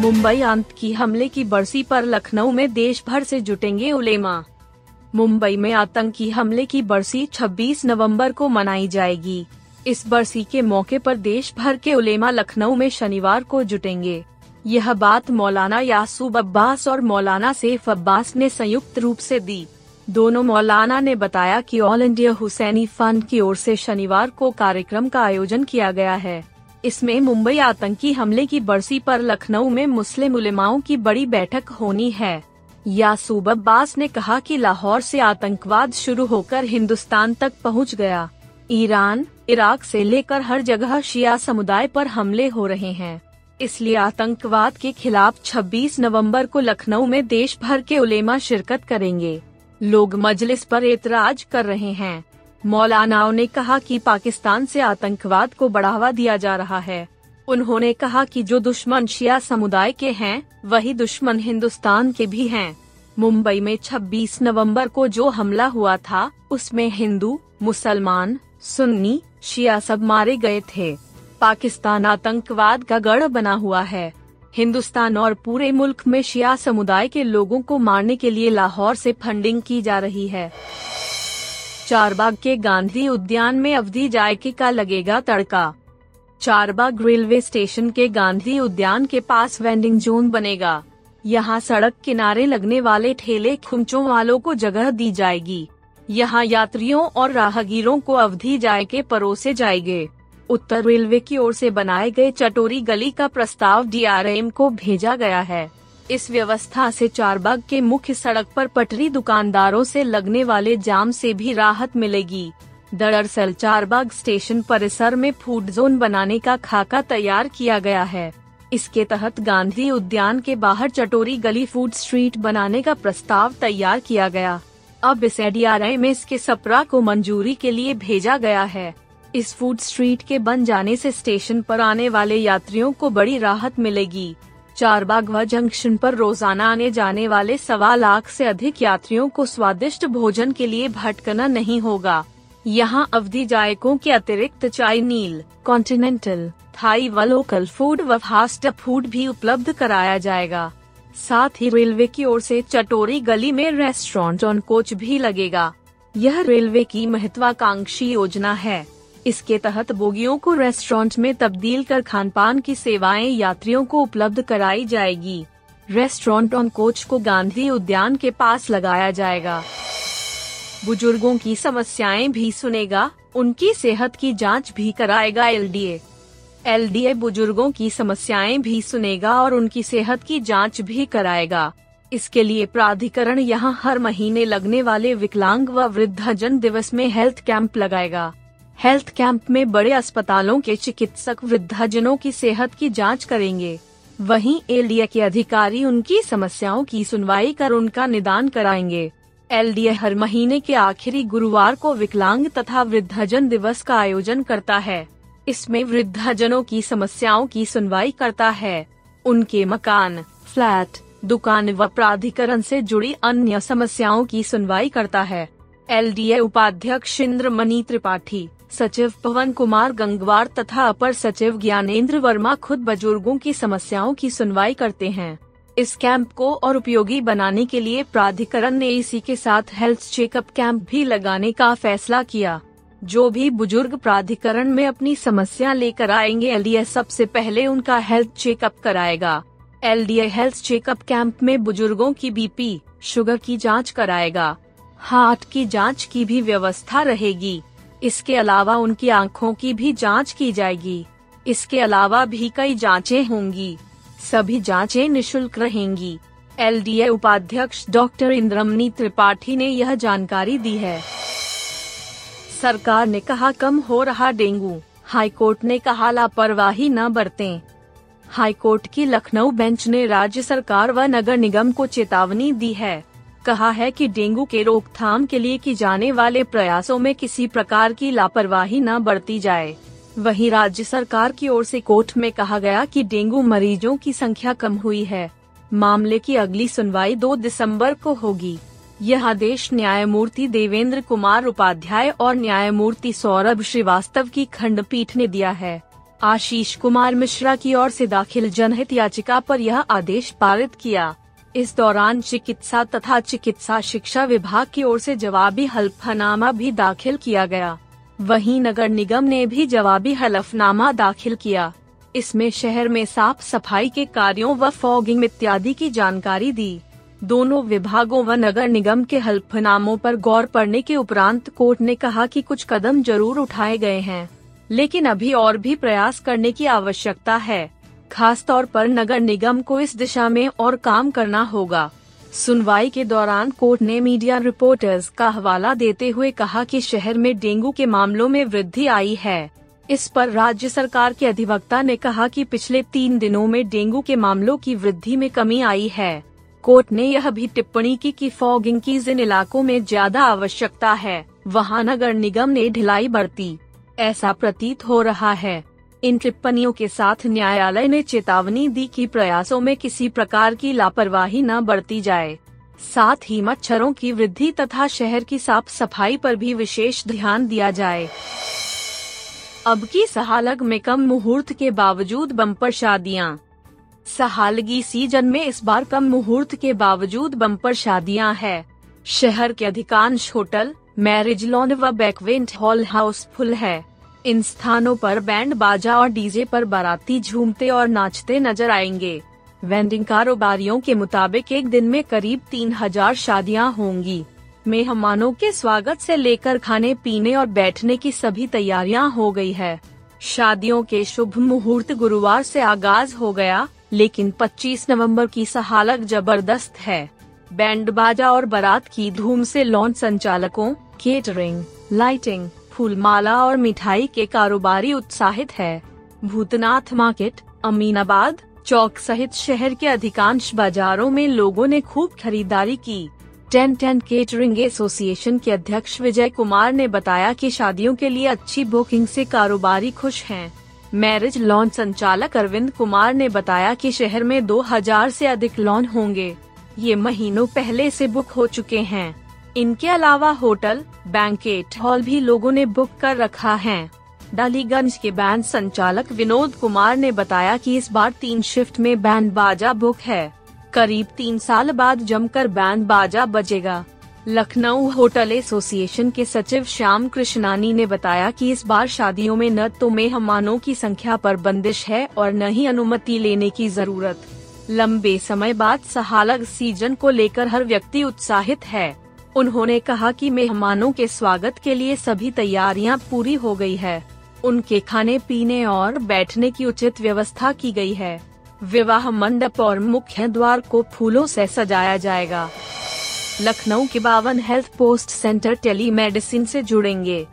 मुंबई आतंकी हमले की बरसी पर लखनऊ में देश भर से जुटेंगे उलेमा। मुंबई में आतंकी हमले की बरसी 26 नवंबर को मनाई जाएगी। इस बरसी के मौके पर देश भर के उलेमा लखनऊ में शनिवार को जुटेंगे। यह बात मौलाना यासूब अब्बास और मौलाना सेफ़ अब्बास ने संयुक्त रूप से दी। दोनों मौलाना ने बताया कि ऑल इंडिया हुसैनी फंड की ओर से शनिवार को कार्यक्रम का आयोजन किया गया है। इसमें मुंबई आतंकी हमले की बरसी पर लखनऊ में मुस्लिम उलेमाओं की बड़ी बैठक होनी है। यासूब अब्बास ने कहा कि लाहौर से आतंकवाद शुरू होकर हिंदुस्तान तक पहुँच गया। ईरान, इराक से लेकर हर जगह शिया समुदाय पर हमले हो रहे हैं। इसलिए आतंकवाद के खिलाफ 26 नवंबर को लखनऊ में देश भर के उलेमा शिरकत करेंगे। लोग मजलिस पर एतराज़ कर रहे हैं। मौलानाओं ने कहा कि पाकिस्तान से आतंकवाद को बढ़ावा दिया जा रहा है। उन्होंने कहा कि जो दुश्मन शिया समुदाय के हैं, वही दुश्मन हिंदुस्तान के भी हैं। मुंबई में 26 नवंबर को जो हमला हुआ था, उसमें हिंदू, मुसलमान, सुन्नी, शिया सब मारे गए थे। पाकिस्तान आतंकवाद का गढ़ बना हुआ है। हिंदुस्तान और पूरे मुल्क में शिया समुदाय के लोगों को मारने के लिए लाहौर से फंडिंग की जा रही है। चारबाग के गांधी उद्यान में अवधि जायके का लगेगा तड़का। चारबाग रेलवे स्टेशन के गांधी उद्यान के पास वेंडिंग जोन बनेगा। यहाँ सड़क किनारे लगने वाले ठेले खुमचों वालों को जगह दी जाएगी। यहाँ यात्रियों और राहगीरों को अवधि जायके परोसे जाएँगे। उत्तर रेलवे की ओर से बनाए गए चटोरी गली का प्रस्ताव डीआरएम को भेजा गया है। इस व्यवस्था से चारबाग के मुख्य सड़क पर पटरी दुकानदारों से लगने वाले जाम से भी राहत मिलेगी। दरअसल चारबाग स्टेशन परिसर में फ़ूड जोन बनाने का खाका तैयार किया गया है। इसके तहत गांधी उद्यान के बाहर चटोरी गली फ़ूड स्ट्रीट बनाने का प्रस्ताव तैयार किया गया। अब इस एडीआरआई में इसके सपरा को मंजूरी के लिए भेजा गया है। इस फ़ूड स्ट्रीट के बन जाने से स्टेशन पर आने वाले यात्रियों को बड़ी राहत मिलेगी। चारबाग व जंक्शन पर रोज़ाना आने जाने वाले सवा लाख से अधिक यात्रियों को स्वादिष्ट भोजन के लिए भटकना नहीं होगा। यहाँ अवधि जायकों के अतिरिक्त चाइनील कॉन्टिनेंटल थाई व लोकल फ़ूड व फास्ट फ़ूड भी उपलब्ध कराया जाएगा। साथ ही रेलवे की ओर से चटोरी गली में रेस्टोरेंट ऑन कोच भी लगेगा। यह रेलवे की महत्वाकांक्षी योजना है। इसके तहत बोगियों को रेस्टोरेंट में तब्दील कर खान पान की सेवाएँ यात्रियों को उपलब्ध कराई जाएगी। रेस्टोरेंट ऑन कोच को गांधी उद्यान के पास लगाया जाएगा। बुज़ुर्गों की समस्याएँ भी सुनेगा, उनकी सेहत की जाँच भी कराएगा एलडीए। एलडीए बुज़ुर्गों की समस्याएँ भी सुनेगा और उनकी सेहत की जाँच भी कराएगा। इसके लिए प्राधिकरण यहाँ हर महीने लगने वाले विकलांग व वृद्धजन दिवस में हेल्थ कैंप लगाएगा। हेल्थ कैंप में बड़े अस्पतालों के चिकित्सक वृद्धाजनों की सेहत की जाँच करेंगे। वहीं एलडीए के अधिकारी उनकी समस्याओं की सुनवाई कर उनका निदान कराएँगे। एलडीए हर महीने के आखिरी गुरुवार को विकलांग तथा वृद्धाजन दिवस का आयोजन करता है। इसमें वृद्धाजनों की समस्याओं की सुनवाई करता है। उनके मकान, फ्लैट, दुकान व प्राधिकरण से जुड़ी अन्य समस्याओं की सुनवाई करता है। एलडीए उपाध्यक्ष इंद्र मनी त्रिपाठी सचिव पवन कुमार गंगवार तथा अपर सचिव ज्ञानेंद्र वर्मा खुद बुज़ुर्गों की समस्याओं की सुनवाई करते हैं। इस कैंप को और उपयोगी बनाने के लिए प्राधिकरण ने इसी के साथ हेल्थ चेकअप कैंप भी लगाने का फैसला किया। जो भी बुज़ुर्ग प्राधिकरण में अपनी समस्या लेकर आएँगे एल सबसे पहले उनका हेल्थ चेकअप कराएगा। एल हेल्थ चेकअप कैंप में बुज़ुर्गों की बीपी, शुगर की जाँच कराएगा। हार्ट की जाँच की भी व्यवस्था रहेगी। इसके अलावा उनकी आँखों की भी जाँच की जाएगी। इसके अलावा भी कई जांचें होंगी। सभी जांचें निशुल्क रहेंगी। एलडीए उपाध्यक्ष डॉक्टर इंद्रमनी त्रिपाठी ने यह जानकारी दी है। सरकार ने कहा, कम हो रहा डेंगू। हाईकोर्ट ने कहा, लापरवाही न बरतें। हाईकोर्ट की लखनऊ बेंच ने राज्य सरकार व नगर निगम को चेतावनी दी है। कहा है कि डेंगू के रोकथाम के लिए की जाने वाले प्रयासों में किसी प्रकार की लापरवाही न बरती जाए। वहीं राज्य सरकार की ओर से कोर्ट में कहा गया कि डेंगू मरीजों की संख्या कम हुई है। मामले की अगली सुनवाई 2 दिसंबर को होगी। यह आदेश न्यायमूर्ति देवेंद्र कुमार उपाध्याय और न्यायमूर्ति सौरभ श्रीवास्तव की खंडपीठ ने दिया है। आशीष कुमार मिश्रा की ओर से दाखिल जनहित याचिका पर यह आदेश पारित किया। इस दौरान चिकित्सा तथा चिकित्सा शिक्षा विभाग की ओर से जवाबी हल्फनामा भी दाखिल किया गया। वहीं नगर निगम ने भी जवाबी हलफनामा दाखिल किया। इसमें शहर में साफ़ सफ़ाई के कार्यों व फॉगिंग इत्यादि की जानकारी दी। दोनों विभागों व नगर निगम के हल्फनामों पर गौर पड़ने के उपरांत कोर्ट ने कहा कि कुछ कदम ज़रूर उठाए गए हैं। लेकिन अभी और भी प्रयास करने की आवश्यकता है। खास तौर पर नगर निगम को इस दिशा में और काम करना होगा। सुनवाई के दौरान कोर्ट ने मीडिया रिपोर्टर्स का हवाला देते हुए कहा कि शहर में डेंगू के मामलों में वृद्धि आई है। इस पर राज्य सरकार के अधिवक्ता ने कहा कि पिछले तीन दिनों में डेंगू के मामलों की वृद्धि में कमी आई है। कोर्ट ने यह भी टिप्पणी की कि फॉगिंग की जिन इलाकों में ज़्यादा आवश्यकता है, वहाँ नगर निगम ने ढिलाई बरती। ऐसा प्रतीत हो रहा है। इन टिप्पणियों के साथ न्यायालय ने चेतावनी दी कि प्रयासों में किसी प्रकार की लापरवाही न बरती जाए। साथ ही मच्छरों की वृद्धि तथा शहर की साफ़ सफ़ाई पर भी विशेष ध्यान दिया जाए। अब की सहालग में कम मुहूर्त के बावजूद बम्पर शादियाँ। सहालगी सीज़न में इस बार कम मुहूर्त के बावजूद बम्पर शादियाँ है। शहर के अधिकांश होटल, मैरिज लॉन व बैकवेंट हॉल हाउसफुल है। इन स्थानों पर बैंड बाजा और डीजे पर बाराती झूमते और नाचते नज़र आएँगे। वेंडिंग कारोबारियों के मुताबिक एक दिन में करीब तीन हज़ार शादियाँ होंगी। मेहमानों के स्वागत से लेकर खाने, पीने और बैठने की सभी तैयारियाँ हो गई है। शादियों के शुभ मुहूर्त गुरुवार से आगाज़ हो गया, लेकिन 25 नवंबर की सहालक ज़बरदस्त है। बैंड बाजा और बारात की धूम से लॉन्च संचालकों केटरिंग लाइटिंग फूलमाला और मिठाई के कारोबारी उत्साहित है। भूतनाथ मार्केट, अमीनाबाद चौक सहित शहर के अधिकांश बाजारों में लोगों ने खूब खरीदारी की। टेन टेन केटरिंग एसोसिएशन के अध्यक्ष विजय कुमार ने बताया कि शादियों के लिए अच्छी बुकिंग से कारोबारी खुश हैं। मैरिज लॉन संचालक अरविंद कुमार ने बताया कि शहर में 2000 से अधिक लॉन होंगे। ये महीनों पहले से बुक हो चुके हैं। इनके अलावा होटल, बैंकेट, हॉल भी लोगों ने बुक कर रखा है। डालीगंज के बैंड संचालक विनोद कुमार ने बताया कि इस बार तीन शिफ्ट में बैंड बाजा बुक है। करीब तीन साल बाद जमकर बैंड बाजा बजेगा। लखनऊ होटल एसोसिएशन के सचिव श्याम कृष्णानी ने बताया कि इस बार शादियों में न तो मेहमानों की संख्या पर बंदिश है और न ही अनुमति लेने की ज़रूरत। लंबे समय बाद सहालग सीज़न को लेकर हर व्यक्ति उत्साहित है। उन्होंने कहा कि मेहमानों के स्वागत के लिए सभी तैयारियाँ पूरी हो गई है। उनके खाने पीने और बैठने की उचित व्यवस्था की गई है। विवाह मंडप और मुख्य द्वार को फूलों से सजाया जाएगा। लखनऊ के बावन health post centre telemedicine से जुड़ेंगे।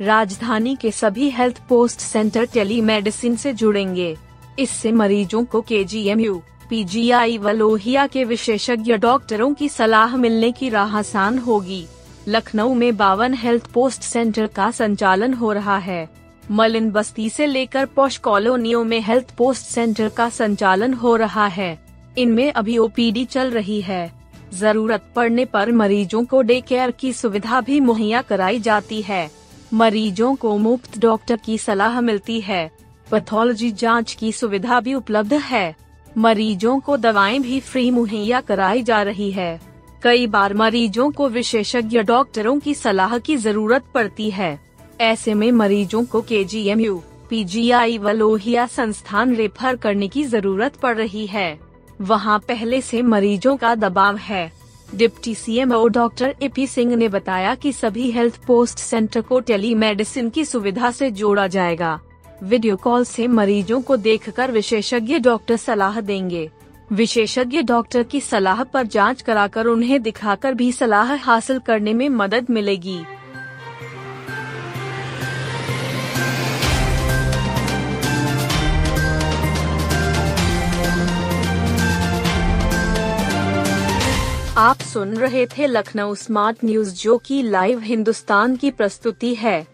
राजधानी के सभी health post centre telemedicine से जुड़ेंगे। इससे मरीजों को K G M you PGI व लोहिया के विशेषज्ञ डॉक्टरों की सलाह मिलने की राह आसान होगी। लखनऊ में बावन हेल्थ पोस्ट सेंटर का संचालन हो रहा है। मलिन बस्ती से लेकर पोश कॉलोनियों में हेल्थ पोस्ट सेंटर का संचालन हो रहा है। इनमें अभी ओपीडी चल रही है। ज़रूरत पड़ने पर मरीजों को डे केयर की सुविधा भी मुहैया कराई जाती है। मरीजों को मुफ़्त डॉक्टर की सलाह मिलती है। पैथोलॉजी जाँच की सुविधा भी उपलब्ध है। मरीजों को दवाएँ भी फ्री मुहैया कराई जा रही है। कई बार मरीजों को विशेषज्ञ डॉक्टरों की सलाह की ज़रूरत पड़ती है। ऐसे में मरीजों को K G M U P G I व लोहिया संस्थान रेफर करने की ज़रूरत पड़ रही है। वहाँ पहले से मरीजों का दबाव है। Deputy C CMO doctor A P Singh ने बताया कि सभी हेल्थ पोस्ट सेंटर को टेली मेडिसिन की सुविधा से जोड़ा जाएगा। वीडियो कॉल से मरीजों को देखकर विशेषज्ञ डॉक्टर सलाह देंगे। विशेषज्ञ डॉक्टर की सलाह पर जाँच कराकर उन्हें दिखाकर भी सलाह हासिल करने में मदद मिलेगी। आप सुन रहे थे लखनऊ स्मार्ट न्यूज़, जो की लाइव हिंदुस्तान की प्रस्तुति है।